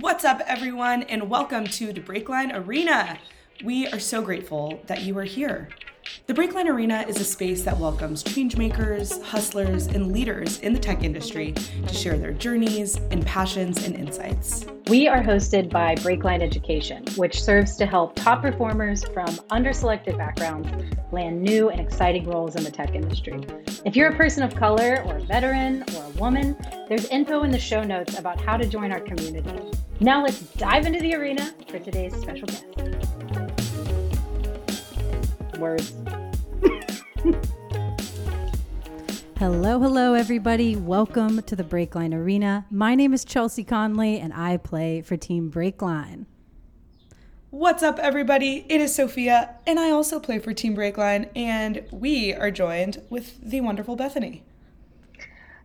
What's up, everyone, and welcome to the Breakline Arena. We are so grateful that you are here. The Breakline Arena is a space that welcomes changemakers, hustlers, and leaders in the tech industry to share their journeys and passions and insights. We are hosted by Breakline Education, which serves to help top performers from underselected backgrounds land new and exciting roles in the tech industry. If you're a person of color or a veteran or a woman, there's info in the show notes about how to join our community. Now let's dive into the arena for today's special guest. Words. Hello, hello, everybody. Welcome to the Breakline Arena. My name is Chelsea Conley, and I play for Team Breakline. What's up, everybody? It is Sophia, and I also play for Team Breakline, and we are joined with the wonderful Bethany.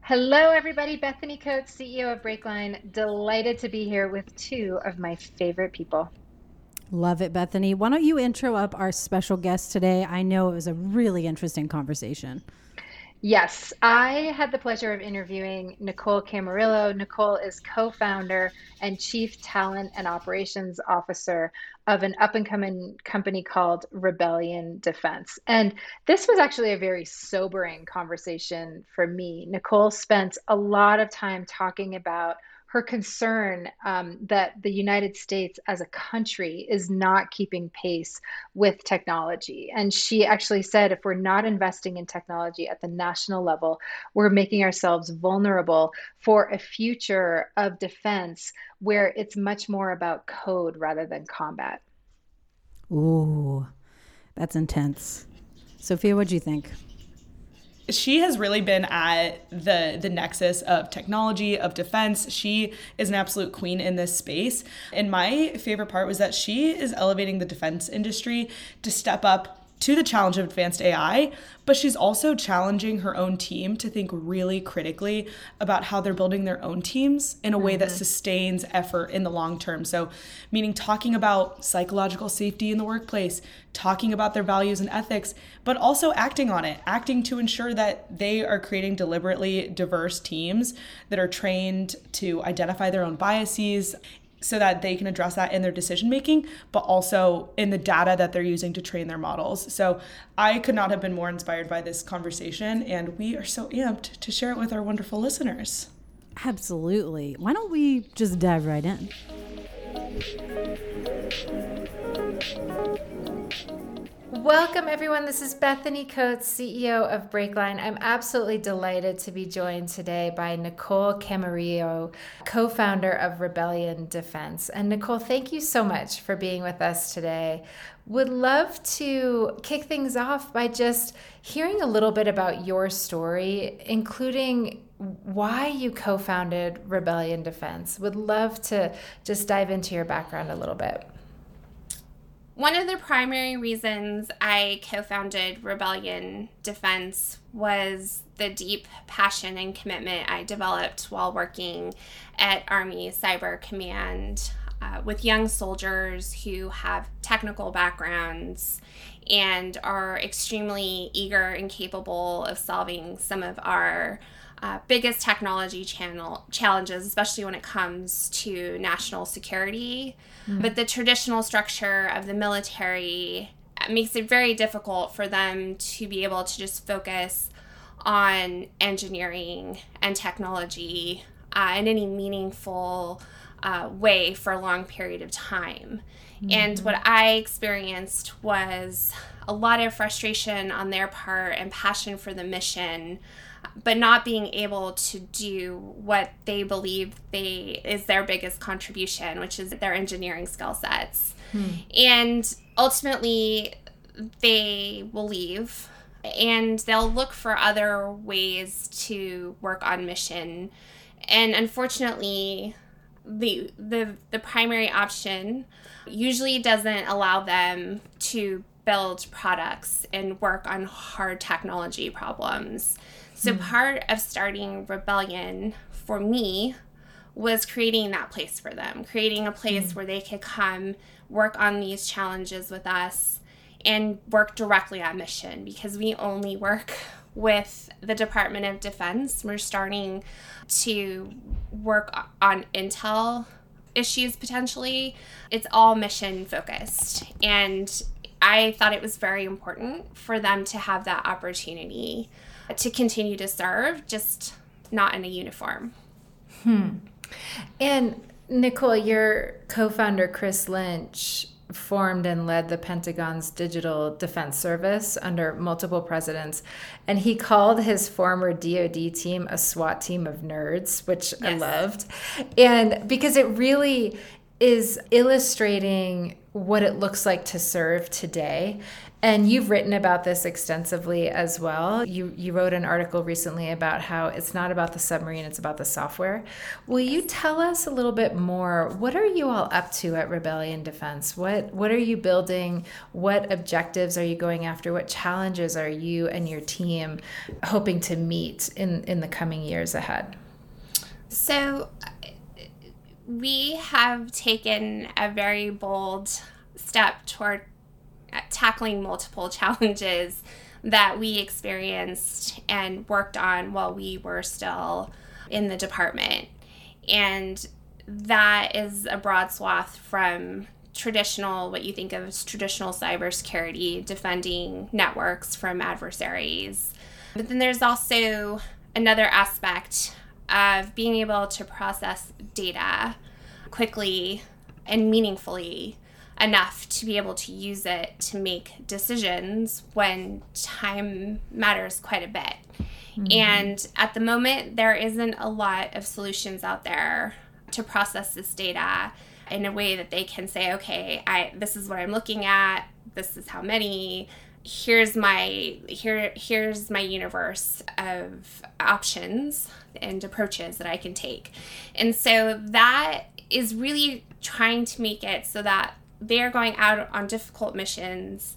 Hello, everybody. Bethany Coates, CEO of Breakline. Delighted to be here with two of my favorite people. Love it, Bethany. Why don't you intro up our special guest today? I know it was a really interesting conversation. Yes, I had the pleasure of interviewing Nicole Camarillo. Nicole is co founder and chief talent and operations officer of an up and coming company called Rebellion Defense. And this was actually a very sobering conversation for me. Nicole spent a lot of time talking about her concern um, that the United States as a country is not keeping pace with technology. And she actually said if we're not investing in technology at the national level, we're making ourselves vulnerable for a future of defense where it's much more about code rather than combat. Ooh, that's intense. Sophia, what do you think? She has really been at the the nexus of technology of defense. She is an absolute queen in this space. And my favorite part was that she is elevating the defense industry to step up to the challenge of advanced AI, but she's also challenging her own team to think really critically about how they're building their own teams in a way mm-hmm. that sustains effort in the long term. So, meaning talking about psychological safety in the workplace, talking about their values and ethics, but also acting on it, acting to ensure that they are creating deliberately diverse teams that are trained to identify their own biases so that they can address that in their decision making, but also in the data that they're using to train their models. So I could not have been more inspired by this conversation, and we are so amped to share it with our wonderful listeners. Absolutely. Why don't we just dive right in? Welcome, everyone. This is Bethany Coates, CEO of Breakline. I'm absolutely delighted to be joined today by Nicole Camarillo, co founder of Rebellion Defense. And Nicole, thank you so much for being with us today. Would love to kick things off by just hearing a little bit about your story, including why you co founded Rebellion Defense. Would love to just dive into your background a little bit. One of the primary reasons I co founded Rebellion Defense was the deep passion and commitment I developed while working at Army Cyber Command uh, with young soldiers who have technical backgrounds and are extremely eager and capable of solving some of our uh, biggest technology channel challenges, especially when it comes to national security. Mm-hmm. But the traditional structure of the military makes it very difficult for them to be able to just focus on engineering and technology uh, in any meaningful uh, way for a long period of time. Mm-hmm. And what I experienced was a lot of frustration on their part and passion for the mission but not being able to do what they believe they is their biggest contribution, which is their engineering skill sets. Hmm. And ultimately they will leave and they'll look for other ways to work on mission. And unfortunately, the the the primary option usually doesn't allow them to build products and work on hard technology problems. So, mm part of starting Rebellion for me was creating that place for them, creating a place mm where they could come work on these challenges with us and work directly on mission because we only work with the Department of Defense. We're starting to work on intel issues potentially. It's all mission focused. And I thought it was very important for them to have that opportunity to continue to serve, just not in a uniform. Hmm. And Nicole, your co founder, Chris Lynch, formed and led the Pentagon's Digital Defense Service under multiple presidents. And he called his former DoD team a SWAT team of nerds, which yes. I loved. And because it really is illustrating what it looks like to serve today. And you've written about this extensively as well. You you wrote an article recently about how it's not about the submarine, it's about the software. Will you tell us a little bit more? What are you all up to at Rebellion Defense? What what are you building? What objectives are you going after? What challenges are you and your team hoping to meet in in the coming years ahead? So we have taken a very bold step toward uh, tackling multiple challenges that we experienced and worked on while we were still in the department. And that is a broad swath from traditional, what you think of as traditional cybersecurity, defending networks from adversaries. But then there's also another aspect of being able to process data quickly and meaningfully enough to be able to use it to make decisions when time matters quite a bit. Mm-hmm. And at the moment, there isn't a lot of solutions out there to process this data in a way that they can say, okay, I this is what I'm looking at, this is how many, here's my here here's my universe of options and approaches that I can take. And so that is really trying to make it so that they're going out on difficult missions.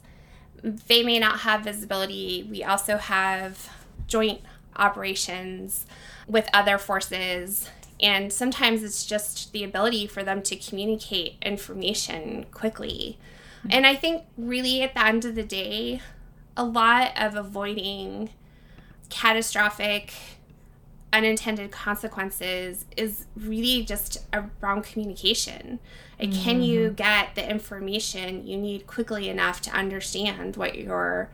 They may not have visibility. We also have joint operations with other forces. And sometimes it's just the ability for them to communicate information quickly. And I think, really, at the end of the day, a lot of avoiding catastrophic unintended consequences is really just around communication. Like, mm-hmm. can you mm-hmm. get the information you need quickly enough to understand what you're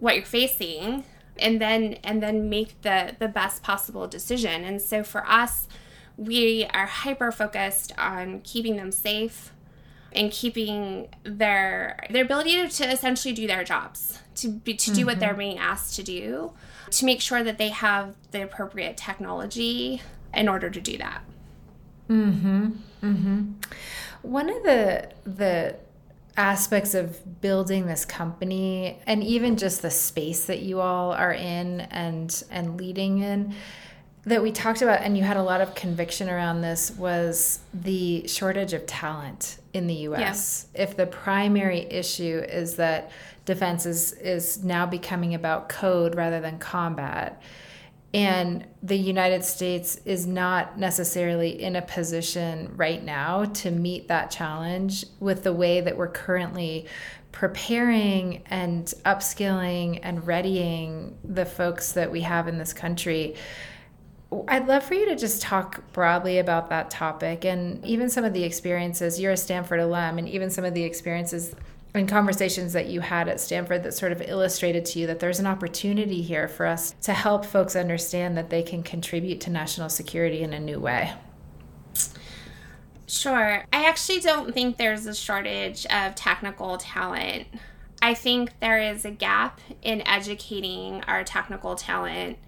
what you're facing and then and then make the the best possible decision. And so for us, we are hyper focused on keeping them safe and keeping their their ability to, to essentially do their jobs, to be, to mm-hmm. do what they're mm-hmm. being asked to do to make sure that they have the appropriate technology in order to do that. Mm-hmm. Mm-hmm. One of the the aspects of building this company and even just the space that you all are in and and leading in that we talked about and you had a lot of conviction around this was the shortage of talent in the US. Yeah. If the primary issue is that defense is is now becoming about code rather than combat and the United States is not necessarily in a position right now to meet that challenge with the way that we're currently preparing and upskilling and readying the folks that we have in this country. I'd love for you to just talk broadly about that topic and even some of the experiences. You're a Stanford alum, and even some of the experiences and conversations that you had at Stanford that sort of illustrated to you that there's an opportunity here for us to help folks understand that they can contribute to national security in a new way? Sure. I actually don't think there's a shortage of technical talent. I think there is a gap in educating our technical talent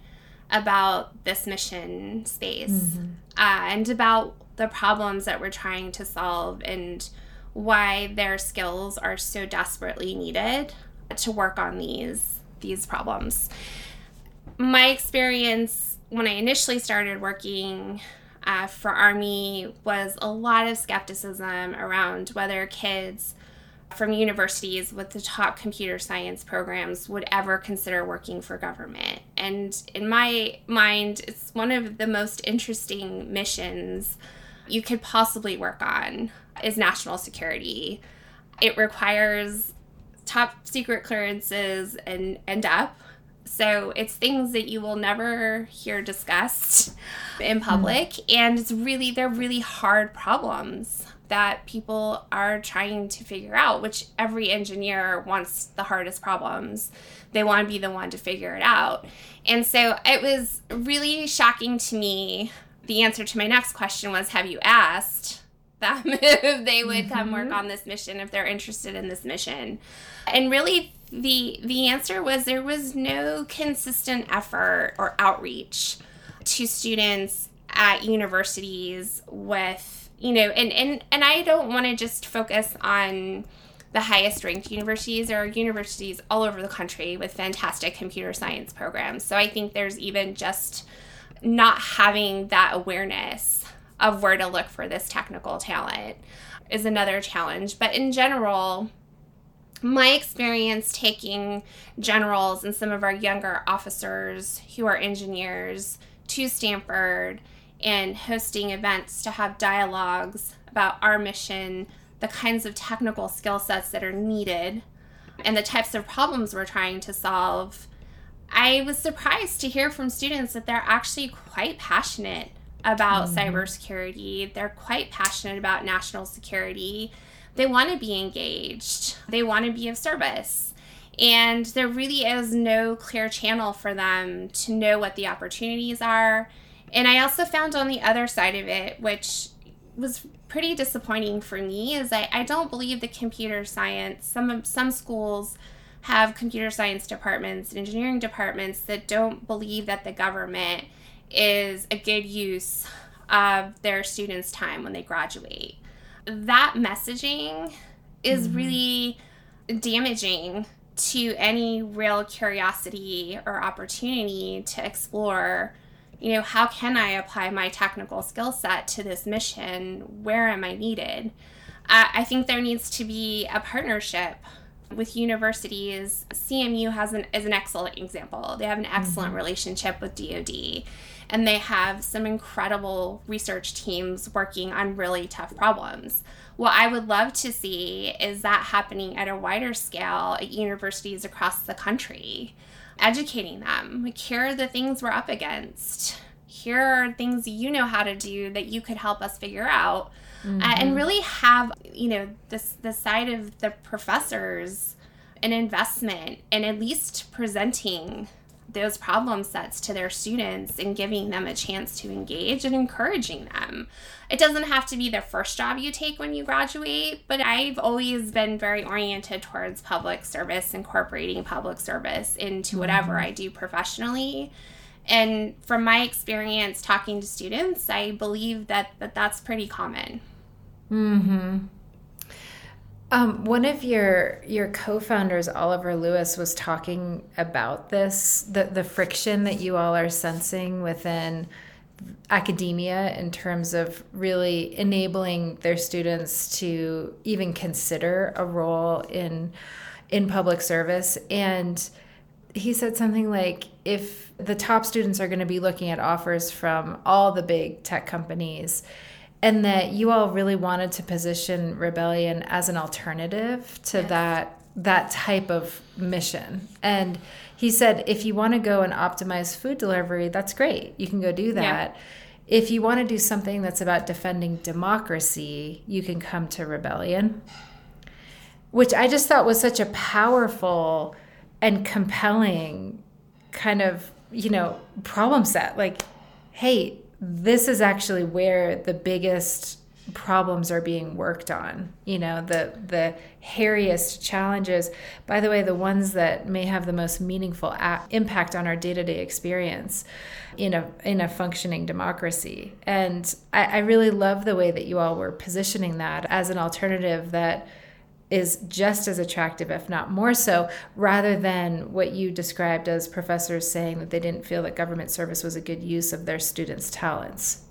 about this mission space mm-hmm. uh, and about the problems that we're trying to solve and why their skills are so desperately needed to work on these these problems. My experience when I initially started working uh, for Army was a lot of skepticism around whether kids from universities with the top computer science programs would ever consider working for government. And in my mind, it's one of the most interesting missions you could possibly work on is national security. It requires top secret clearances and, end up. So it's things that you will never hear discussed in public. Mm. And it's really, they're really hard problems that people are trying to figure out, which every engineer wants the hardest problems. They want to be the one to figure it out. And so it was really shocking to me. The answer to my next question was Have you asked them if they would mm-hmm. come work mm-hmm. on this mission if they're interested in this mission? And really, the the answer was there was no consistent effort or outreach to students at universities with you know and and and I don't want to just focus on the highest ranked universities. Are universities all over the country with fantastic computer science programs. So I think there's even just not having that awareness of where to look for this technical talent is another challenge. But in general my experience taking generals and some of our younger officers who are engineers to Stanford and hosting events to have dialogues about our mission, the kinds of technical skill sets that are needed, and the types of problems we're trying to solve. I was surprised to hear from students that they're actually quite passionate about mm-hmm. cybersecurity. They're quite passionate about national security they want to be engaged, they want to be of service. And there really is no clear channel for them to know what the opportunities are. And I also found on the other side of it, which was pretty disappointing for me, is I, I don't believe the computer science, some some schools have computer science departments and engineering departments that don't believe that the government is a good use of their students' time when they graduate that messaging is mm-hmm. really damaging to any real curiosity or opportunity to explore you know how can i apply my technical skill set to this mission? Where am i needed? Uh, i think there needs to be a partnership with universities. Cmu has an is an excellent example. They have an excellent mm-hmm. relationship with dod and they have some incredible research teams working on really tough problems. What I would love to see is that happening at a wider scale at universities across the country, educating them. Like, here are the things we're up against. Here are things you know how to do that you could help us figure out. Mm-hmm. Uh, and really have, you know, this the side of the professors an investment in at least presenting those problem sets to their students and giving them a chance to engage and encouraging them. It doesn't have to be the first job you take when you graduate, but I've always been very oriented towards public service, incorporating public service into whatever mm-hmm. I do professionally. And from my experience talking to students, I believe that, that that's pretty common. Mhm. Um, one of your your co-founders, Oliver Lewis, was talking about this the the friction that you all are sensing within academia in terms of really enabling their students to even consider a role in in public service. And he said something like if the top students are going to be looking at offers from all the big tech companies and that you all really wanted to position rebellion as an alternative to yes. that that type of mission. And he said if you want to go and optimize food delivery that's great. You can go do that. Yeah. if you want to do something that's about defending democracy you can come to rebellion. Which i just thought was such a powerful and compelling kind of you know problem set. Like hey this is actually where the biggest problems are being worked on you know the the hairiest challenges. By the way the ones that may have the most meaningful a- impact on our day-to-day experience in a in a functioning democracy. And I, I really love the way that you all were positioning that as an alternative that is just as attractive, if not more so, rather than what you described as professors saying that they didn't feel that government service was a good use of their students' talents.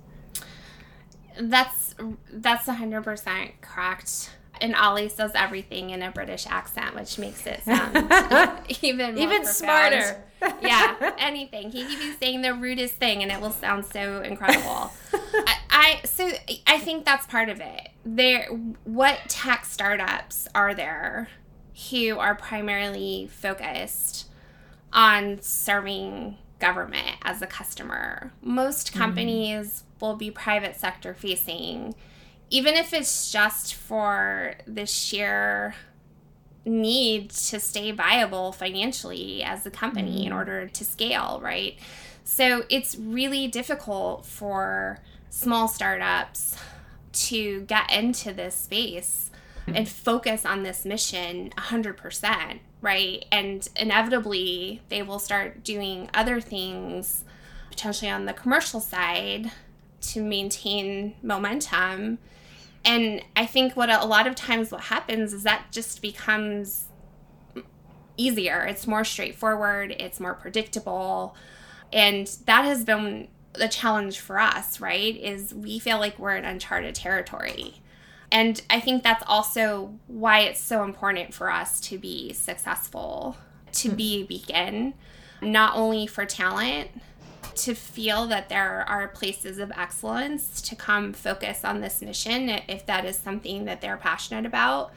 That's that's hundred percent correct. And Ollie says everything in a British accent, which makes it sound even even profound. smarter. yeah, anything. He could be saying the rudest thing, and it will sound so incredible. I, I so I think that's part of it. There, what tech startups are there who are primarily focused on serving government as a customer. Most companies mm. will be private sector facing, even if it's just for the sheer need to stay viable financially as a company mm. in order to scale, right? So it's really difficult for small startups to get into this space mm-hmm. and focus on this mission 100%, right? And inevitably, they will start doing other things, potentially on the commercial side, to maintain momentum. And I think what a, a lot of times what happens is that just becomes easier. It's more straightforward, it's more predictable. And that has been the challenge for us, right? Is we feel like we're in uncharted territory. And I think that's also why it's so important for us to be successful, to be hmm. a beacon, not only for talent, to feel that there are places of excellence to come focus on this mission if that is something that they're passionate about,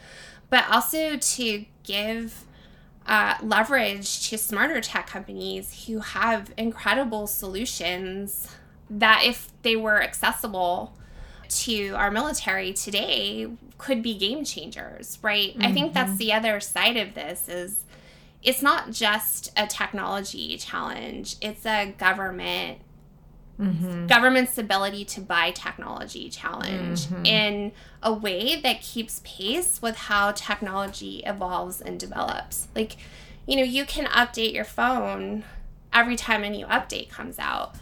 but also to give uh, leverage to smarter tech companies who have incredible solutions that, if they were accessible to our military today, could be game changers, right? Mm-hmm. I think that's mm-hmm. the other side of this is it's not just a technology challenge, it's a government Mm-hmm. government's ability to buy technology challenge mm-hmm. in a way that keeps pace with how technology evolves and develops. Like, you know, you can update your phone every time a new update comes out.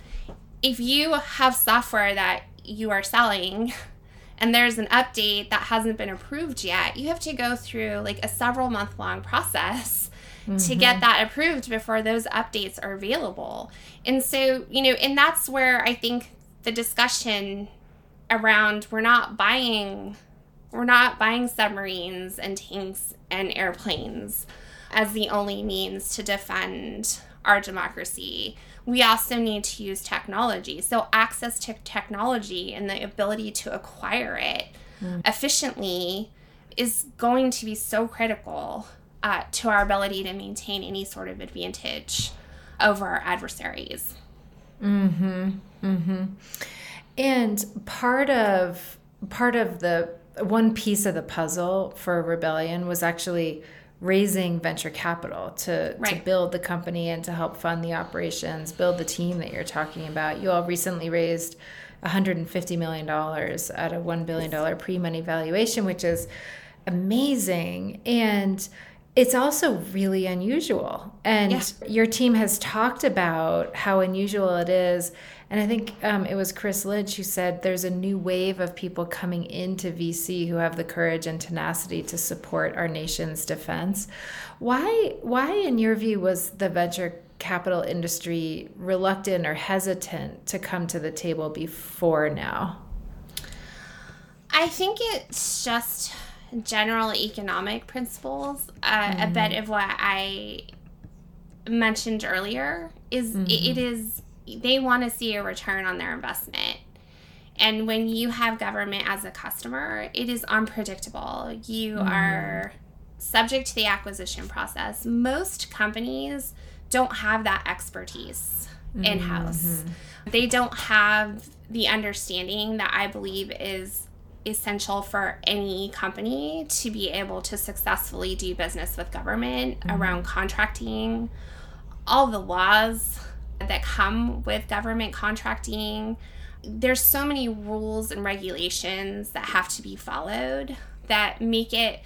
If you have software that you are selling and there's an update that hasn't been approved yet, you have to go through like a several month long process mm-hmm. to get mm-hmm. that approved before those updates are available. And so, you know, and that's where I think the discussion around we're not buying we're not buying submarines and tanks and airplanes as the only means to defend our democracy. We also need to use technology. So, access to technology and the ability to acquire it mm. efficiently is going to be so critical uh, to our ability to maintain any sort of advantage over our adversaries. Mm-hmm. Mm-hmm. And part of part of the one piece of the puzzle for rebellion was actually raising venture capital to, right. to build the company and to help fund the operations, build the team that you're talking about. You all recently raised $150 million at a $1 billion pre money valuation, which is amazing. And it's also really unusual. And yeah. your team has talked about how unusual it is. And I think um, it was Chris Lynch who said there's a new wave of people coming into VC who have the courage and tenacity to support our nation's defense. Why, why, in your view, was the venture capital industry reluctant or hesitant to come to the table before now? I think it's just general economic principles, uh, mm-hmm. a bit of what I mentioned earlier is mm-hmm. it is they want to see a return on their investment. And when you have government as a customer, it is unpredictable. You mm-hmm. are subject to the acquisition process. Most companies don't have that expertise in house. Mm-hmm. They don't have the understanding that I believe is essential for any company to be able to successfully do business with government mm-hmm. around contracting, all the laws that come with government contracting. There's so many rules and regulations that have to be followed that make it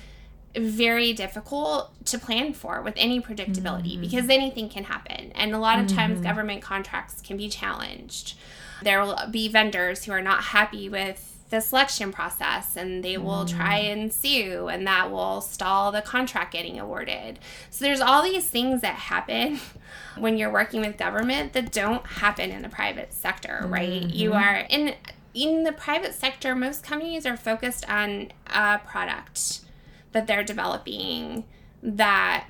very difficult to plan for with any predictability mm-hmm. because anything can happen. And a lot of times, mm-hmm. government contracts can be challenged. There will be vendors who are not happy with the selection process and they will mm. try and sue and that will stall the contract getting awarded. So there's all these things that happen when you're working with government that don't happen in the private sector, right? Mm-hmm. You are in in the private sector, most companies are focused on a product that they're developing that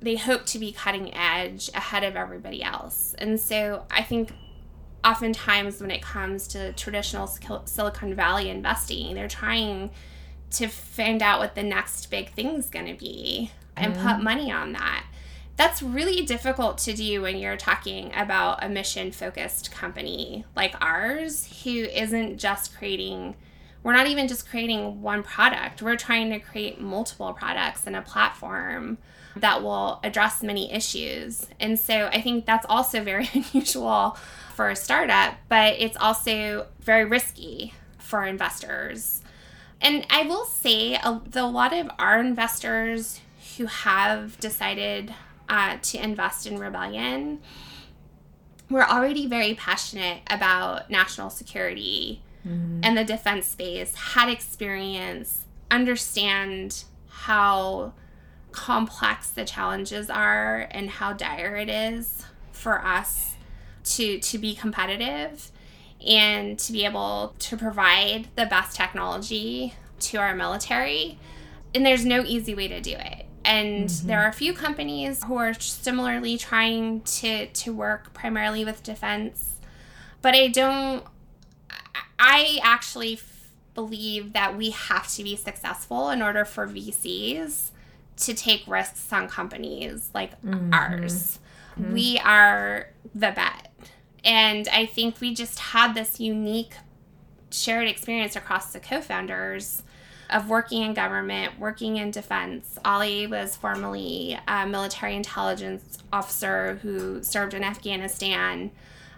they hope to be cutting edge ahead of everybody else. And so I think oftentimes when it comes to traditional Silicon Valley investing, they're trying to find out what the next big thing's going to be and mm-hmm. put money on that. that's really difficult to do when you're talking about a mission focused company like ours who isn't just creating we're not even just creating one product we're trying to create multiple products and a platform that will address many issues and so i think that's also very unusual for a startup but it's also very risky for investors and i will say a, a lot of our investors who have decided uh, to invest in rebellion we're already very passionate about national security mm-hmm. and the defense space had experience understand how complex the challenges are and how dire it is for us to to be competitive and to be able to provide the best technology to our military and there's no easy way to do it and mm-hmm. there are a few companies who are similarly trying to to work primarily with defense but i don't i actually f- believe that we have to be successful in order for vcs to take risks on companies like mm-hmm. ours mm-hmm. we are the bet and i think we just had this unique shared experience across the co-founders of working in government, working in defense. Ollie was formerly a military intelligence officer who served in Afghanistan.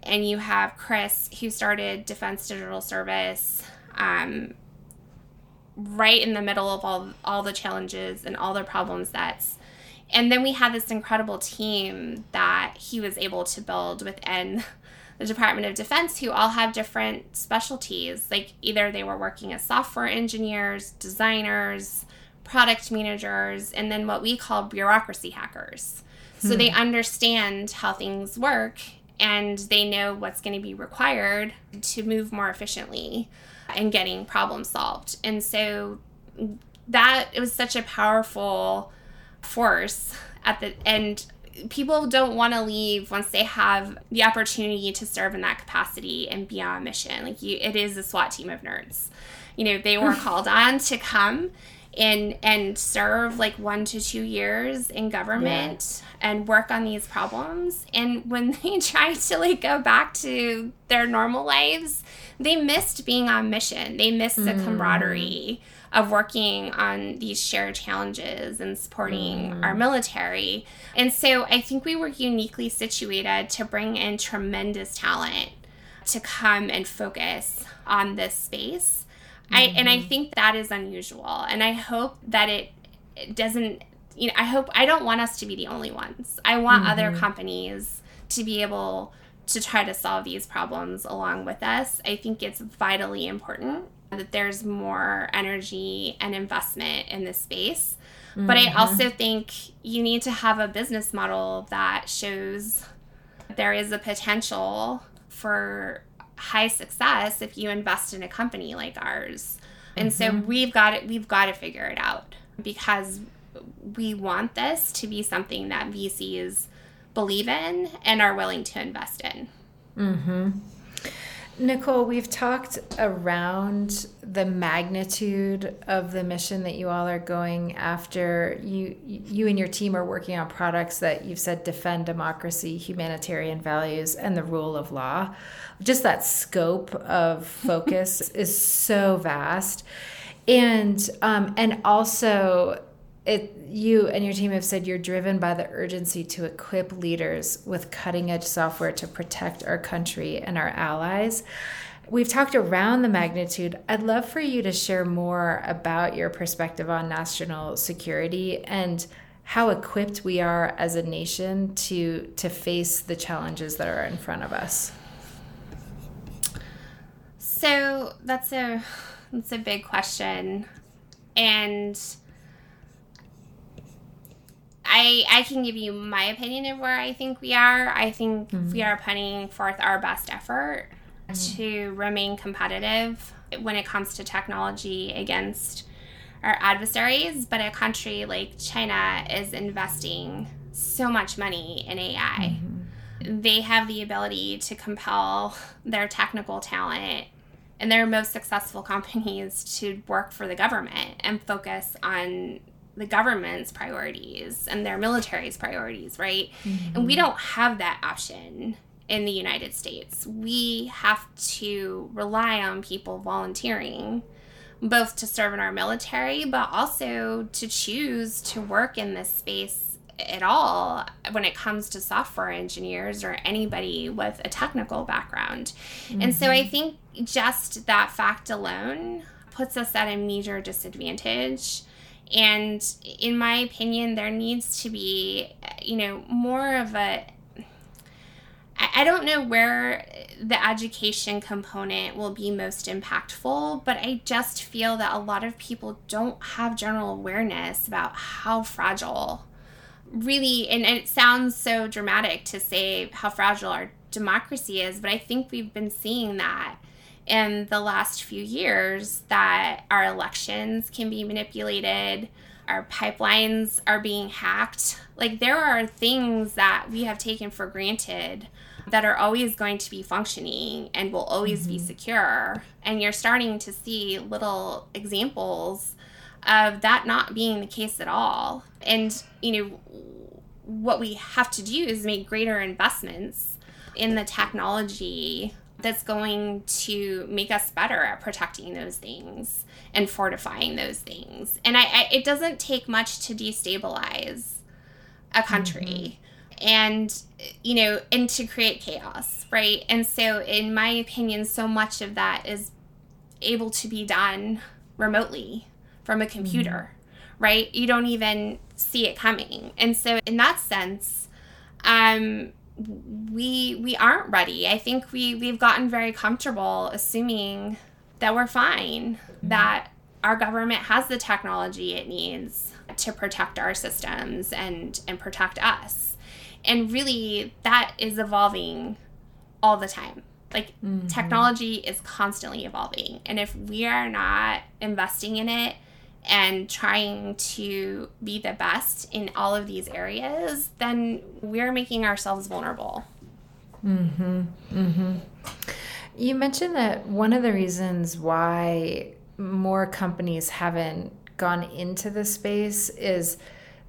And you have Chris, who started Defense Digital Service um, right in the middle of all, all the challenges and all the problems that's. And then we had this incredible team that he was able to build within the Department of Defense who all have different specialties. Like either they were working as software engineers, designers, product managers, and then what we call bureaucracy hackers. So hmm. they understand how things work and they know what's going to be required to move more efficiently and getting problems solved. And so that it was such a powerful force at the end people don't want to leave once they have the opportunity to serve in that capacity and be on mission. Like you, it is a SWAT team of nerds. You know, they were called on to come and and serve like one to two years in government yeah. and work on these problems. And when they tried to like go back to their normal lives, they missed being on mission. They missed mm. the camaraderie of working on these shared challenges and supporting mm. our military. And so I think we were uniquely situated to bring in tremendous talent to come and focus on this space. Mm-hmm. I and I mm-hmm. think that is unusual. And I hope that it, it doesn't you know, I hope I don't want us to be the only ones. I want mm-hmm. other companies to be able to try to solve these problems along with us. I think it's vitally important that there's more energy and investment in this space. Mm-hmm. But I mm-hmm. also think you need to have a business model that shows there is a potential for high success if you invest in a company like ours. And mm-hmm. so we've got it we've got to figure it out because we want this to be something that VCs believe in and are willing to invest in. Mhm. Nicole, we've talked around the magnitude of the mission that you all are going after. You you and your team are working on products that you've said defend democracy, humanitarian values, and the rule of law. Just that scope of focus is so vast. And um, and also it you and your team have said you're driven by the urgency to equip leaders with cutting edge software to protect our country and our allies. We've talked around the magnitude. I'd love for you to share more about your perspective on national security and how equipped we are as a nation to to face the challenges that are in front of us. So that's a that's a big question. And I I can give you my opinion of where I think we are. I think mm-hmm. we are putting forth our best effort mm-hmm. to remain competitive when it comes to technology against our adversaries, but a country like China is investing so much money in AI. Mm-hmm. They have the ability to compel their technical talent and their most successful companies to work for the government and focus on the government's priorities and their military's priorities, right? Mm-hmm. And we don't have that option in the United States. We have to rely on people volunteering both to serve in our military, but also to choose to work in this space at all when it comes to software engineers or anybody with a technical background. Mm-hmm. And so I mm-hmm. think just that fact alone puts us at a major disadvantage. And in my opinion, there needs to be, you know, more of a I don't know where the education component will be most impactful, but I just feel that a lot of people don't have general awareness about how fragile, really, and it sounds so dramatic to say how fragile our democracy is, but I think we've been seeing that in the last few years that our elections can be manipulated, our pipelines are being hacked. Like, there are things that we have taken for granted that are always going to be functioning and will always mm-hmm. be secure. And you're starting to see little examples of that not being the case at all. And, you know, what we have to do is make greater investments in the technology that's going to make us better at protecting those things and fortifying those things. And I, I it doesn't take much to destabilize a country. Mm-hmm and you know and to create chaos right and so in my opinion so much of that is able to be done remotely from a computer mm-hmm. right you don't even see it coming and so in that sense um we we aren't ready i think we we've gotten very comfortable assuming that we're fine mm-hmm. that our government has the technology it needs to protect our systems and and protect us and really that is evolving all the time like mm-hmm. technology is constantly evolving and if we are not investing in it and trying to be the best in all of these areas then we're making ourselves vulnerable. Mm-hmm mm-hmm. You mentioned that one of the reasons why more companies haven't gone into the space is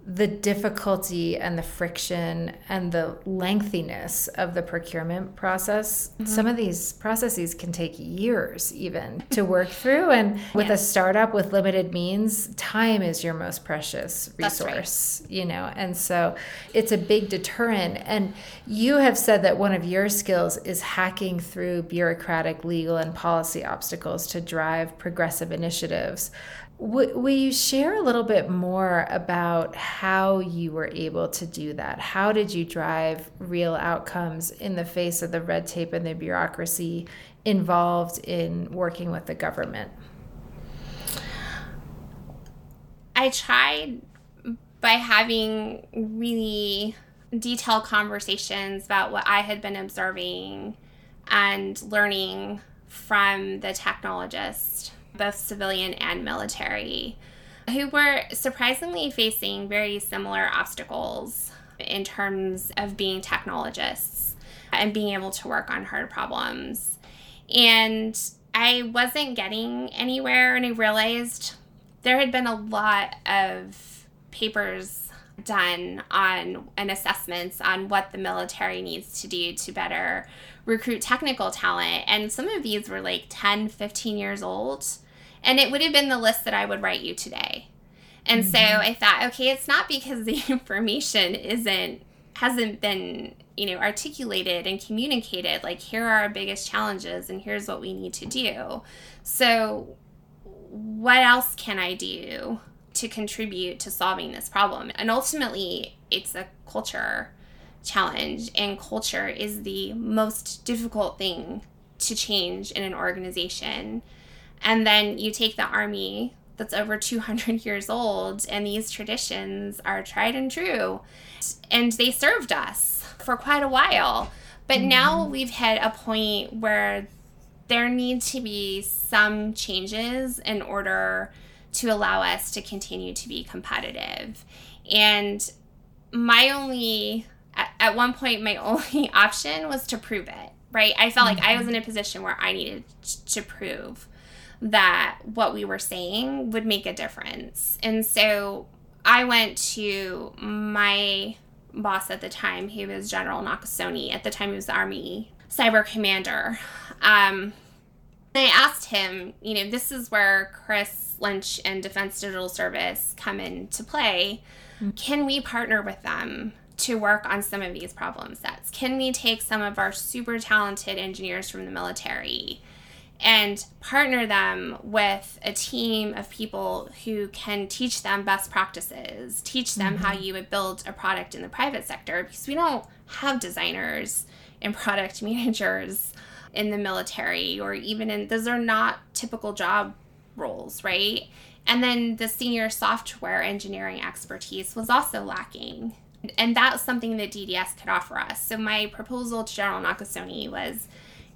the difficulty and the friction and the lengthiness of the procurement process. Mm-hmm. Some of these processes can take years even to work through. And with a startup with limited means, time is your most precious resource, right. you know. And so it's a big deterrent. And you have said that one of your skills is hacking through bureaucratic, legal, and policy obstacles to drive progressive initiatives. W- will you share a little bit more about how you were able to do that? How did you drive real outcomes in the face of the red tape and the bureaucracy involved in working with the government? I tried by having really detailed conversations about what I had been observing and learning from the technologist both civilian and military, who were surprisingly facing very similar obstacles in terms of being technologists and being able to work on hard problems. And I wasn't getting anywhere, and I realized there had been a lot of papers done on and assessments on what the military needs to do to better recruit technical talent. And some of these were like 10, 15 years old. And it would have been the list that I would write you today. And mm-hmm. so I thought, okay, it's not because the information isn't hasn't been, you know, articulated and communicated like here are our biggest challenges and here's what we need to do. So what else can I do to contribute to solving this problem? And ultimately, it's a culture challenge and culture is the most difficult thing to change in an organization and then you take the army that's over 200 years old, and these traditions are tried and true. And they served us for quite a while. But mm-hmm. now we've hit a point where there need to be some changes in order to allow us to continue to be competitive. And my only, at, one point, my only option was to prove it, right? I felt mm-hmm. like I was mm-hmm. in a position where I needed to prove that what we were saying would make a difference. And so I went to my boss at the time, he was General Nakasone. At the time, he was the Army cyber commander. Um, I asked him, you know, this is where Chris Lynch and Defense Digital Service come into play. Can we partner with them to work on some of these problem sets? Can we take some of our super talented engineers from the military and partner them with a team of people who can teach them best practices, teach them mm-hmm. how you would build a product in the private sector because we don't have designers and product managers in the military or even in those are not typical job roles, right? And then the senior software engineering expertise was also lacking. And that's something that DDS could offer us. So my proposal to General Nakasone was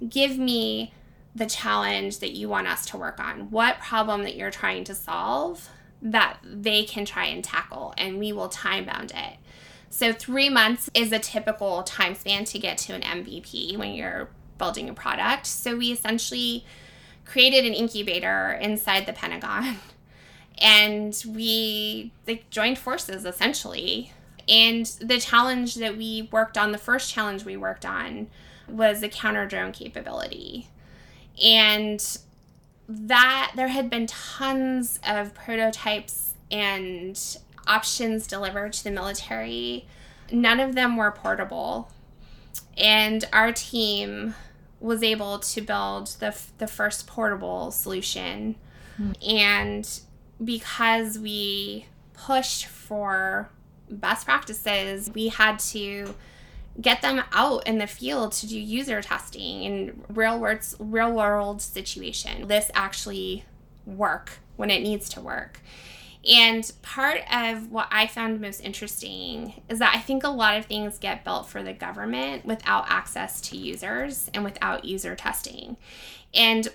give me the challenge that you want us to work on. What problem that you're trying to solve that they can try and tackle, and we will time bound it. So, three months is a typical time span to get to an MVP when you're building a product. So, we essentially created an incubator inside the Pentagon and we like, joined forces essentially. And the challenge that we worked on, the first challenge we worked on, was the counter drone capability and that there had been tons of prototypes and options delivered to the military. None of them were portable. And our team was able to build the, the first portable solution. Mm. And because we pushed for best practices, we had to get them out in the field to do user testing in real world real world situation. This actually work when it needs to work. And part of what I found most interesting is that I think a lot of things get built for the government without access to users and without user testing. And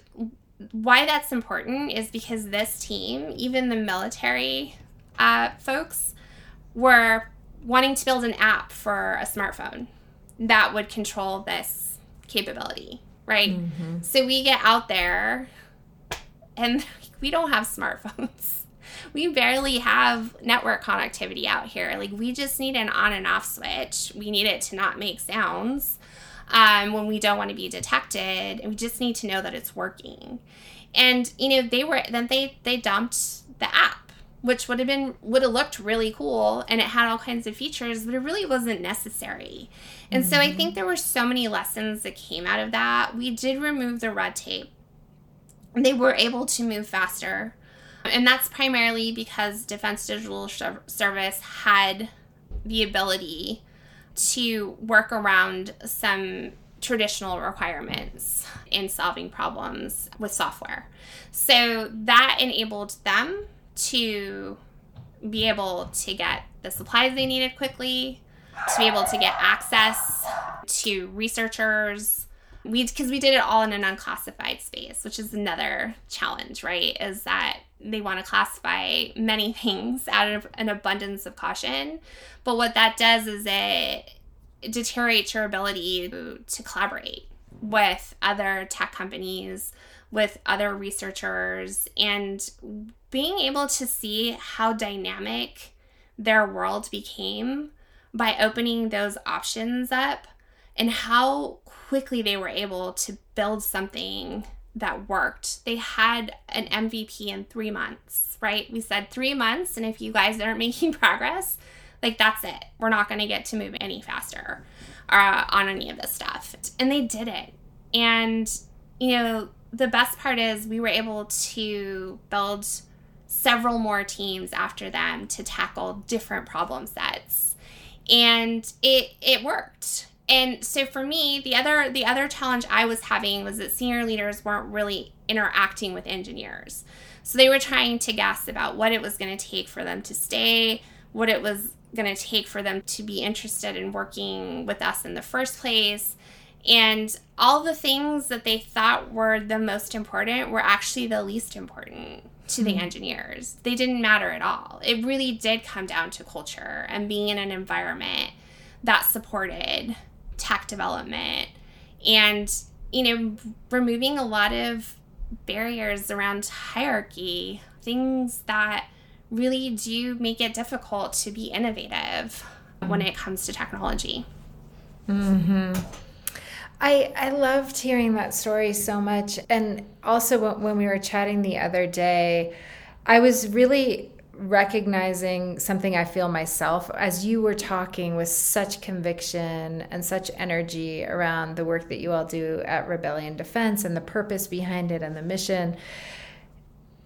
why that's important is because this team, even the military uh, folks, were wanting to build an app for a smartphone that would control this capability, right? Mm-hmm. So we get out there and we don't have smartphones. We barely have network connectivity out here. Like we just need an on and off switch. We need it to not make sounds um, when we don't want to be detected, and we just need to know that it's working. And you know, they were then they they dumped the app which would have been would have looked really cool and it had all kinds of features but it really wasn't necessary. And mm-hmm. so i think there were so many lessons that came out of that. We did remove the red tape. They were able to move faster. And that's primarily because defense digital service had the ability to work around some traditional requirements in solving problems with software. So that enabled them to be able to get the supplies they needed quickly, to be able to get access to researchers. We because we did it all in an unclassified space, which is another challenge, right? Is that they want to classify many things out of an abundance of caution. But what that does is it deteriorates your ability to collaborate with other tech companies, with other researchers, and being able to see how dynamic their world became by opening those options up and how quickly they were able to build something that worked. They had an MVP in three months, right? We said three months, and if you guys aren't making progress, like that's it. We're not going to get to move any faster uh, on any of this stuff. And they did it. And, you know, the best part is we were able to build several more teams after them to tackle different problem sets. And it it worked. And so for me the other the other challenge i was having was that senior leaders weren't really interacting with engineers. So they were trying to guess about what it was going to take for them to stay what it was going to take for them to be interested in working with us in the first place. And all the things that they thought were the most important were actually the least important to the engineers. They didn't matter at all. It really did come down to culture and being in an environment that supported tech development and, you know, removing a lot of barriers around hierarchy, things that really do make it difficult to be innovative when it comes to technology. Mm-hmm. I I loved hearing that story so much, and also when we were chatting the other day, I was really recognizing something I feel myself as you were talking with such conviction and such energy around the work that you all do at Rebellion Defense and the purpose behind it and the mission.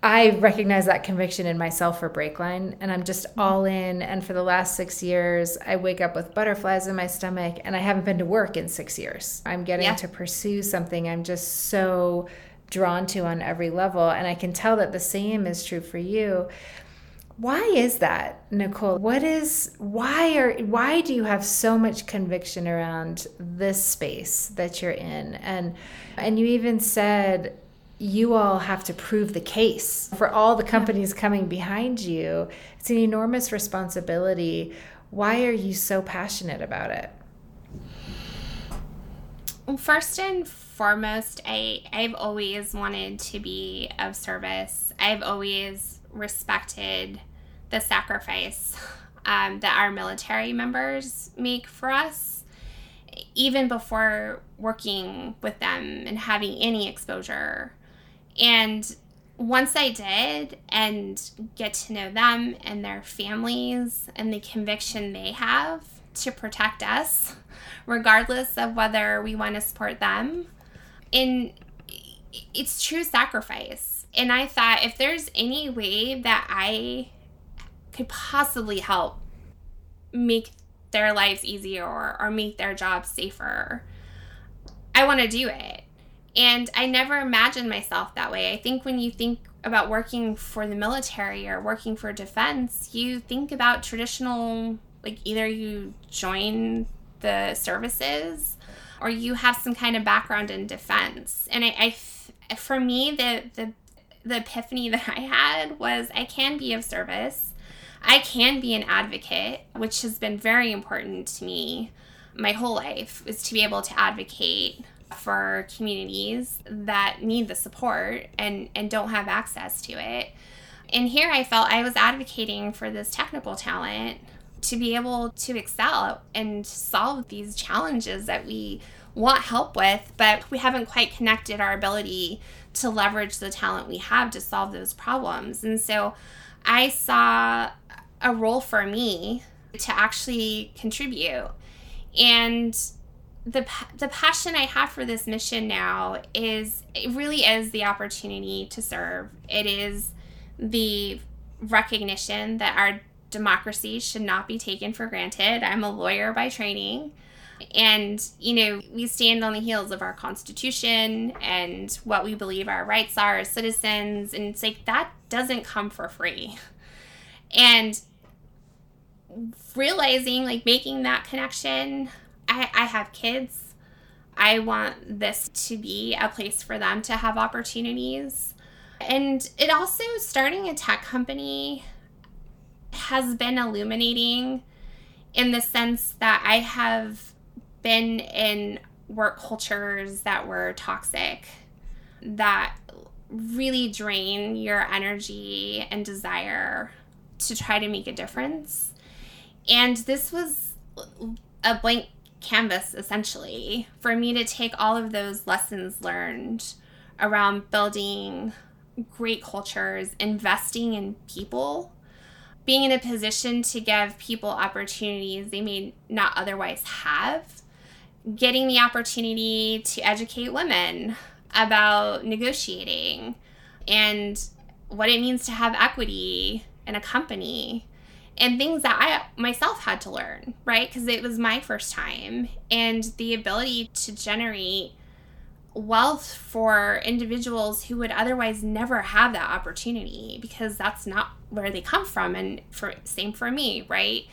I recognize that conviction in myself for Breakline, and I'm just all in. And for the last six years, I wake up with butterflies in my stomach, and I haven't been to work in six years. I'm getting yeah. to pursue something I'm just so drawn to on every level. And I can tell that the same is true for you. Why is that, Nicole? What is why are why do you have so much conviction around this space that you're in? And and you even said you all have to prove the case for all the companies coming behind you. It's an enormous responsibility. Why are you so passionate about it? Well, First and foremost, I, I've always wanted to be of service. I've always respected the sacrifice um, that our military members make for us, even before working with them and having any exposure and once I did and get to know them and their families and the conviction they have to protect us, regardless of whether we want to support them, in it's true sacrifice. And I thought if there's any way that I could possibly help make their lives easier or, or make their jobs safer, I want to do it. And I never imagined myself that way. I think when you think about working for the military or working for defense, you think about traditional, like either you join the services or you have some kind of background in defense. And I, I for me, the, the, the epiphany that I had was I can be of service. I can be an advocate, which has been very important to me my whole life, is to be able to advocate for communities that need the support and, and don't have access to it. And here I felt I was advocating for this technical talent to be able to excel and solve these challenges that we want help with, but we haven't quite connected our ability to leverage the talent we have to solve those problems. And so I saw a role for me to actually contribute. And the the passion I have for this mission now is it really is the opportunity to serve. It is the recognition that our democracy should not be taken for granted. I'm a lawyer by training. And, you know, we stand on the heels of our Constitution and what we believe our rights are as citizens. And it's like that doesn't come for free. And realizing, like, making that connection I, I have kids. I want this to be a place for them to have opportunities. And it also, starting a tech company has been illuminating in the sense that I have been in work cultures that were toxic, that really drain your energy and desire to try to make a difference. And this was a blank canvas essentially for me to take all of those lessons learned around building great cultures, investing in people, being in a position to give people opportunities they may not otherwise have, getting the opportunity to educate women about negotiating and what it means to have equity in a company and things that I myself had to learn, right? Because it was my first time. And the ability to generate wealth for individuals who would otherwise never have that opportunity because that's not where they come from and for same for me right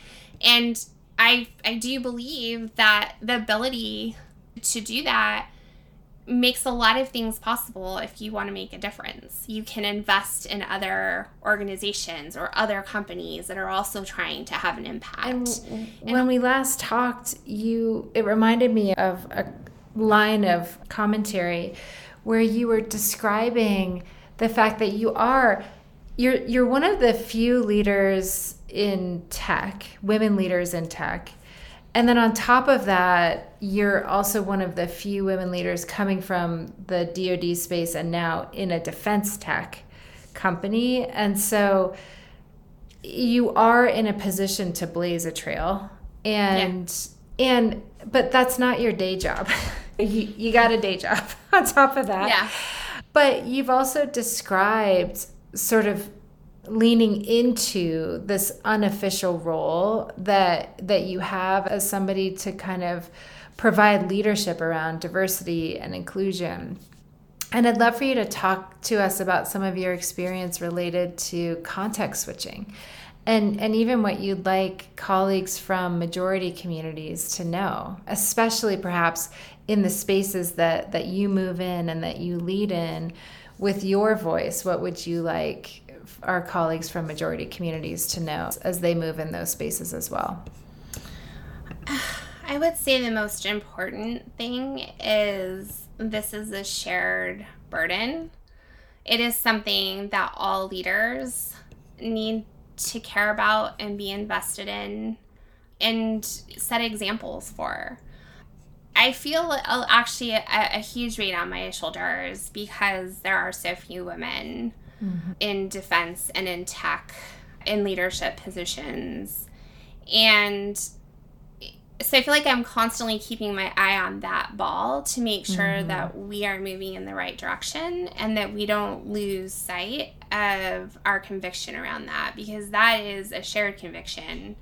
and i i do believe that the ability to do that makes a lot of things possible if you want to make a difference. You can invest in other organizations or other companies that are also trying to have an impact. And when we last talked, you it reminded me of a line of commentary where you were describing the fact that you are you're you're one of the few leaders in tech, women leaders in tech. And then on top of that, you're also one of the few women leaders coming from the DoD space and now in a defense tech company. And so you are in a position to blaze a trail. And yeah. and but that's not your day job. you, you got a day job on top of that. Yeah. But you've also described sort of leaning into this unofficial role that that you have as somebody to kind of provide leadership around diversity and inclusion. And I'd love for you to talk to us about some of your experience related to context switching and and even what you'd like colleagues from majority communities to know especially perhaps in the spaces that that you move in and that you lead in with your voice what would you like our colleagues from majority communities to know as they move in those spaces as well i would say the most important thing is this is a shared burden it is something that all leaders need to care about and be invested in and set examples for. I feel actually a, a, huge weight on my shoulders because there are so few women mm-hmm. in defense and in tech in leadership positions. And so I feel like I'm constantly keeping my eye on that ball to make sure mm-hmm. that we are moving in the right direction and that we don't lose sight of our conviction around that because that is a shared conviction.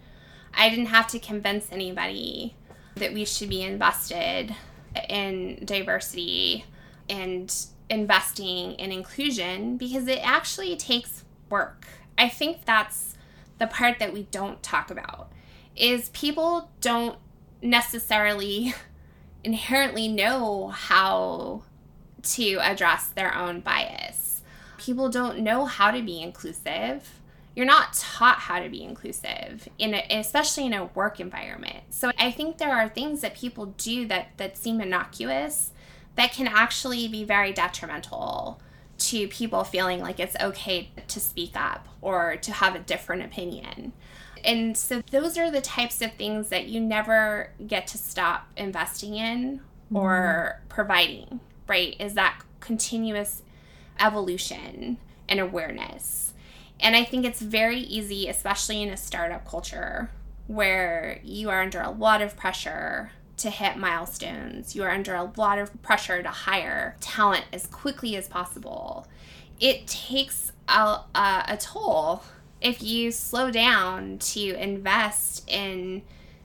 I didn't have to convince anybody that we should be invested in diversity and investing in inclusion because it actually takes work. I think that's the part that we don't talk about is people don't necessarily inherently know how to address their own bias. People don't know how to be inclusive you're not taught how to be inclusive in a, especially in a work environment so i think there are things that people do that that seem innocuous that can actually be very detrimental to people feeling like it's okay to speak up or to have a different opinion. And so those are the types of things that you never get to stop investing in or mm-hmm. providing right? Is that continuous evolution and awareness. And I think it's very easy, especially in a startup culture where you are under a lot of pressure to hit milestones. You are under a lot of pressure to hire talent as quickly as possible. It takes a, a, a toll if you slow down to invest in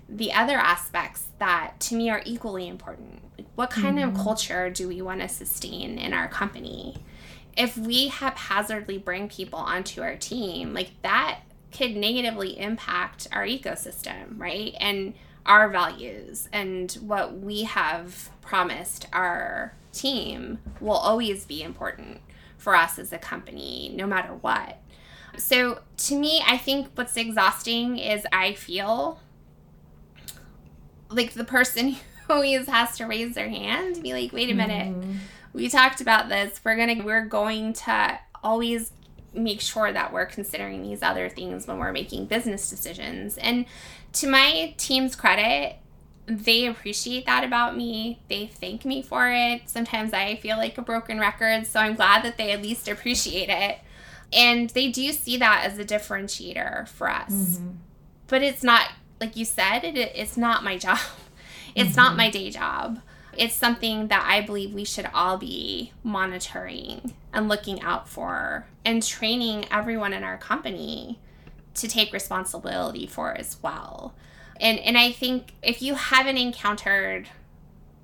the other aspects that to me are equally important. What kind mm-hmm. of culture do we want to sustain in our company? if we haphazardly bring people onto our team, like that could negatively impact our ecosystem, right? And our values and what we have promised our team will always be important for us as a company, no matter what. So, to me, I think what's exhausting is I feel like the person who always has to raise their hand and be like, wait a minute. Mm-hmm we talked about this. We're gonna we're going to always make sure that we're considering these other things when we're making business decisions. And to my team's credit, they appreciate that about me. They thank me for it. Sometimes I feel like a broken record, so I'm glad that they at least appreciate it. And they do see that as a differentiator for us. Mm-hmm. But it's not, like you said, it, it's not my job. It's mm-hmm. not my day job it's something that I believe we should all be monitoring and looking out for and training everyone in our company to take responsibility for as well. And and I think if you haven't encountered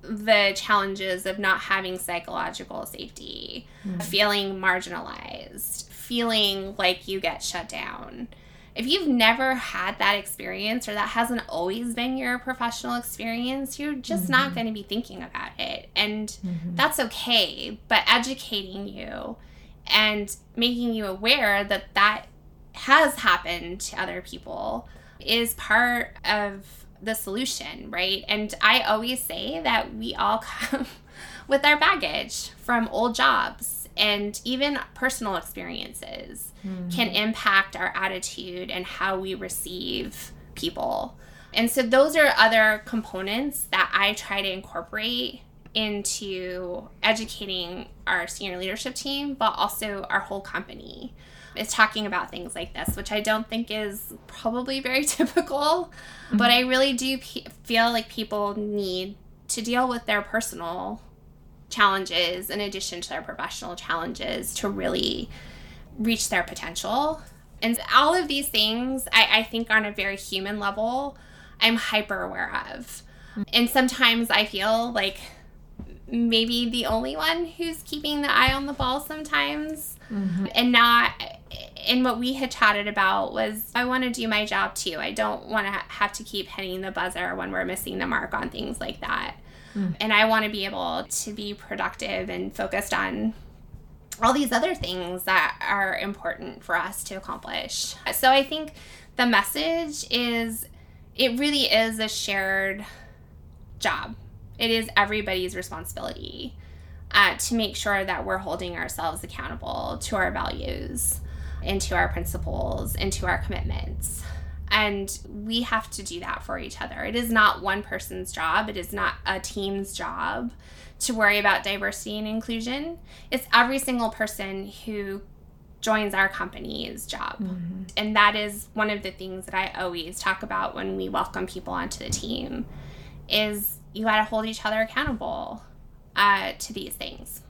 the challenges of not having psychological safety, mm-hmm. feeling marginalized, feeling like you get shut down, if you've never had that experience or that hasn't always been your professional experience, you're just mm-hmm. not going to be thinking about it. And mm-hmm. that's okay. But educating you and making you aware that that has happened to other people is part of the solution, right? And I always say that we all come with our baggage from old jobs and even personal experiences mm-hmm. can impact our attitude and how we receive people. And so those are other components that I try to incorporate into educating our senior leadership team, but also our whole company is talking about things like this, which I don't think is probably very typical. Mm-hmm. But I really do p- feel like people need to deal with their personal challenges in addition to their professional challenges to really reach their potential. And all of these things, I, I think, on a very human level, I'm hyper aware of. And sometimes I feel like maybe the only one who's keeping the eye on the ball sometimes mm-hmm. and not and what we had chatted about was I want to do my job too. I don't want to have to keep hitting the buzzer when we're missing the mark on things like that. Mm. And I want to be able to be productive and focused on all these other things that are important for us to accomplish. So I think the message is it really is a shared job. It is everybody's responsibility uh, to make sure that we're holding ourselves accountable to our values and to our principles and to our commitments. And we have to do that for each other. It is not one person's job, it is not a team's job to worry about diversity and inclusion. It's every single person who joins our company's job. Mm-hmm. And that is one of the things that I always talk about when we welcome people onto the team is you got to hold each other accountable uh, to these things.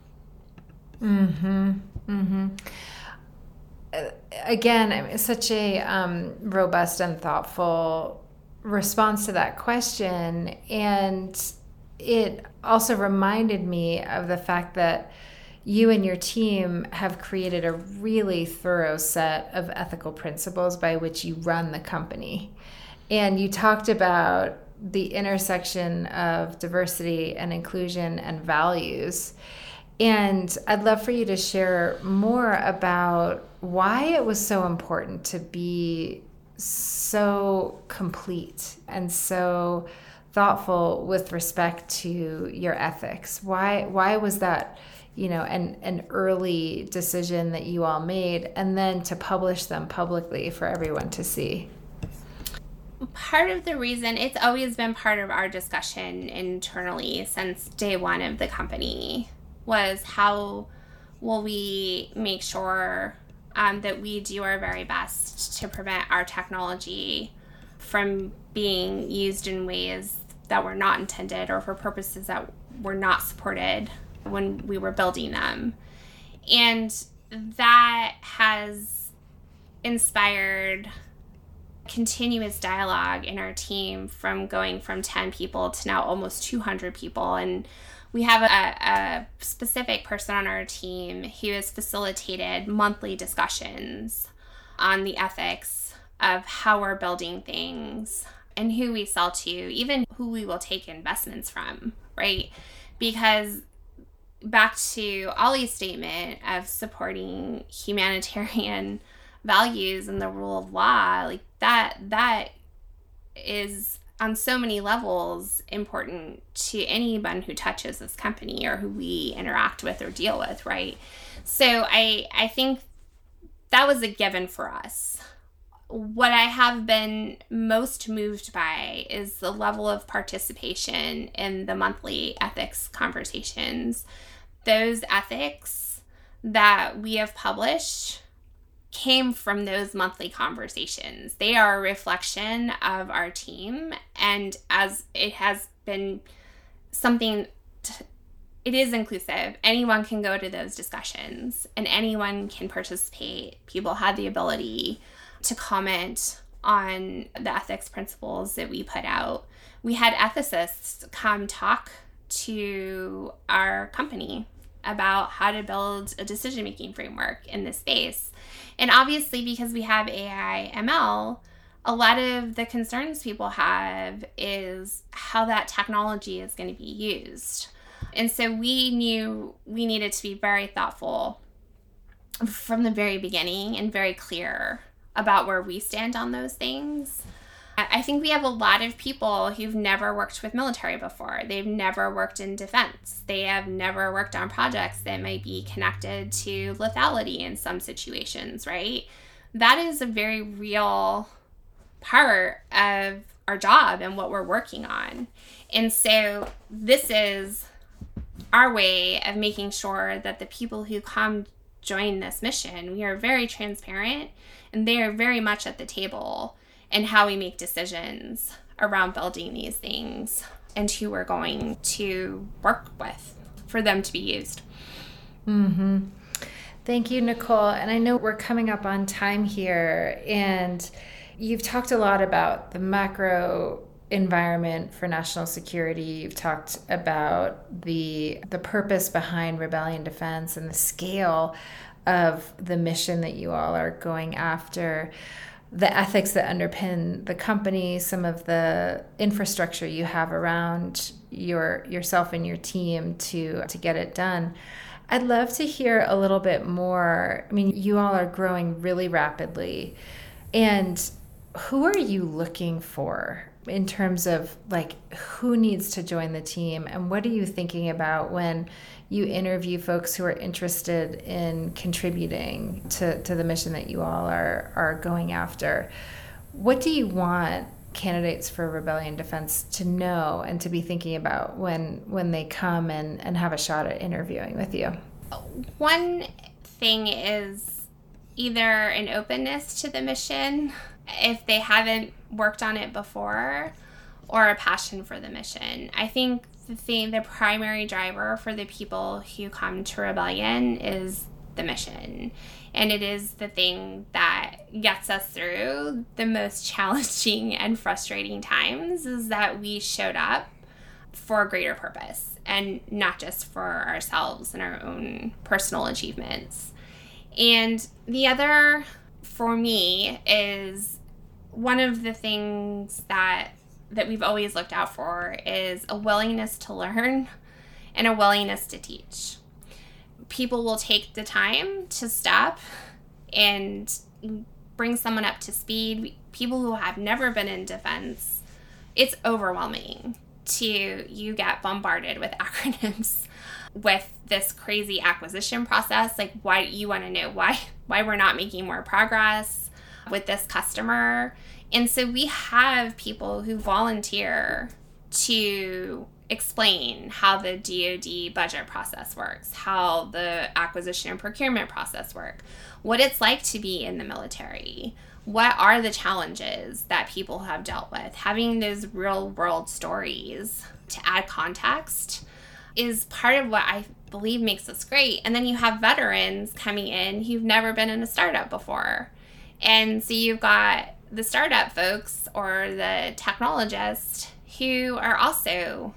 Mhm. Mhm again, such a um, robust and thoughtful response to that question. And it also reminded me of the fact that you and your team have created a really thorough set of ethical principles by which you run the company. And you talked about the intersection of diversity and inclusion and values. And I'd love for you to share more about why it was so important to be so complete and so thoughtful with respect to your ethics. Why why was that, you know, an an early decision that you all made and then to publish them publicly for everyone to see? part of the reason it's always been part of our discussion internally since day one of the company was how will we make sure um, that we do our very best to prevent our technology from being used in ways that were not intended or for purposes that were not supported when we were building them. And that has inspired continuous dialogue in our team from going from 10 people to now almost 200 people. And we have a, a specific person on our team who has facilitated monthly discussions on the ethics of how we're building things and who we sell to, even who we will take investments from, right? Because back to Ollie's statement of supporting humanitarian values and the rule of law, like that that is on so many levels important to anyone who touches this company or who we interact with or deal with, right? So I I think that was a given for us. What I have been most moved by is the level of participation in the monthly ethics conversations. Those ethics that we have published came from those monthly conversations. They are a reflection of our team, and as it has been something, it is inclusive. Anyone can go to those discussions and anyone can participate. People had the ability to comment on the ethics principles that we put out. We had ethicists come talk to our company about how to build a decision making framework in this space. And obviously, because we have AI ML, a lot of the concerns people have is how that technology is going to be used. And so we knew we needed to be very thoughtful from the very beginning and very clear about where we stand on those things. I think we have a lot of people who've never worked with military before. They've never worked in defense. They have never worked on projects that might be connected to lethality in some situations, right? That is a very real part of our job and what we're working on. And so this is our way of making sure that the people who come join this mission, we are very transparent and they are very much at the table and how we make decisions around building these things and who we're going to work with for them to be used. Mm-hmm. Thank you, Nicole. And I know we're coming up on time here, and you've talked a lot about the macro environment for national security. You've talked about the the purpose behind rebellion defense and the scale of the mission that you all are going after the ethics that underpin the company, some of the infrastructure you have around your yourself and your team to to get it done. I'd love to hear a little bit more. I mean, you all are growing really rapidly. And who are you looking for in terms of like who needs to join the team and what are you thinking about when you interview folks who are interested in contributing to, to the mission that you all are, are going after. What do you want candidates for rebellion defense to know and to be thinking about when when they come and, and have a shot at interviewing with you? One thing is either an openness to the mission if they haven't worked on it before or a passion for the mission. I think the thing, the primary driver for the people who come to rebellion is the mission. And it is the thing that gets us through the most challenging and frustrating times is that we showed up for a greater purpose and not just for ourselves and our own personal achievements. And the other for me is one of the things that that we've always looked out for is a willingness to learn and a willingness to teach. People will take the time to stop and bring someone up to speed. People who have never been in defense, it's overwhelming to you get bombarded with acronyms with this crazy acquisition process like why you want to know why why we're not making more progress with this customer and so we have people who volunteer to explain how the DoD budget process works, how the acquisition and procurement process work, what it's like to be in the military. What are the challenges that people have dealt with? Having those real world stories to add context is part of what I believe makes us great. And then you have veterans coming in who've never been in a startup before. And so you've got the startup folks or the technologists who are also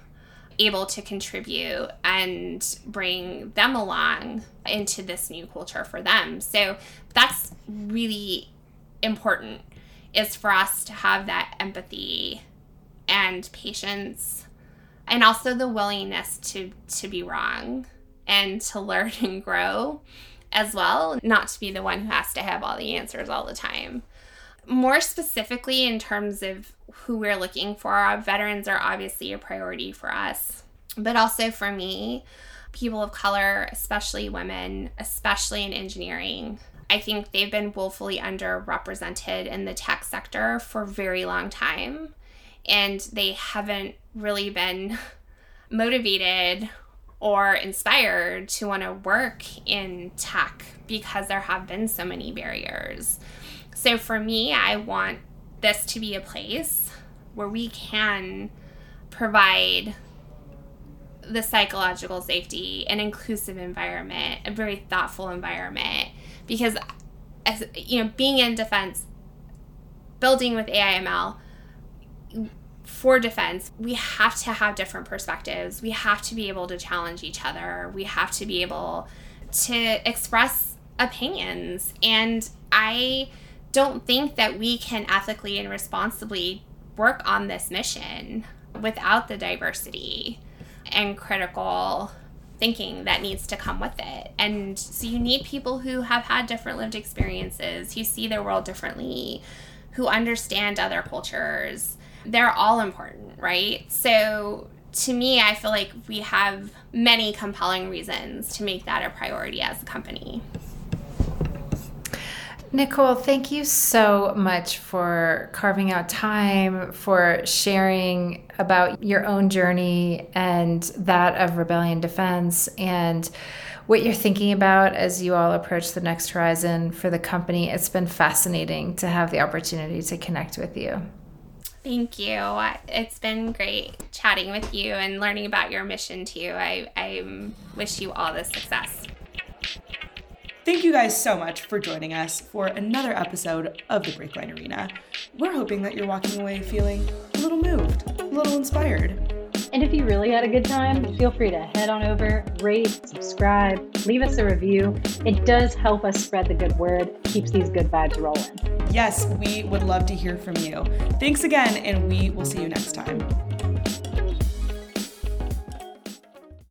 able to contribute and bring them along into this new culture for them. So that's really important is for us to have that empathy and patience and also the willingness to to be wrong and to learn and grow as well, not to be the one who has to have all the answers all the time more specifically, in terms of who we're looking for, veterans are obviously a priority for us, but also for me, people of color, especially women, especially in engineering. I think they've been woefully underrepresented in the tech sector for a very long time, and they haven't really been motivated or inspired to want to work in tech because there have been so many barriers. So for me, I want this to be a place where we can provide the psychological safety, an inclusive environment, a very thoughtful environment. Because, as you know, being in defense, building with AIML for defense, we have to have different perspectives. We have to be able to challenge each other. We have to be able to express opinions. And I don't think that we can ethically and responsibly work on this mission without the diversity and critical thinking that needs to come with it. And so you need people who have had different lived experiences, who see their world differently, who understand other cultures. They're all important, right? So to me, I feel like we have many compelling reasons to make that a priority as a company. Nicole, thank you so much for carving out time, for sharing about your own journey and that of Rebellion Defense, and what you're thinking about as you all approach the next horizon for the company. It's been fascinating to have the opportunity to connect with you. Thank you. It's been great chatting with you and learning about your mission too. I, I wish you all the success. Thank you guys so much for joining us for another episode of the Breakline Arena. We're hoping that you're walking away feeling a little moved, a little inspired. And if you really had a good time, feel free to head on over, rate, subscribe, leave us a review. It does help us spread the good word, keeps these good vibes rolling. Yes, we would love to hear from you. Thanks again, and we will see you next time.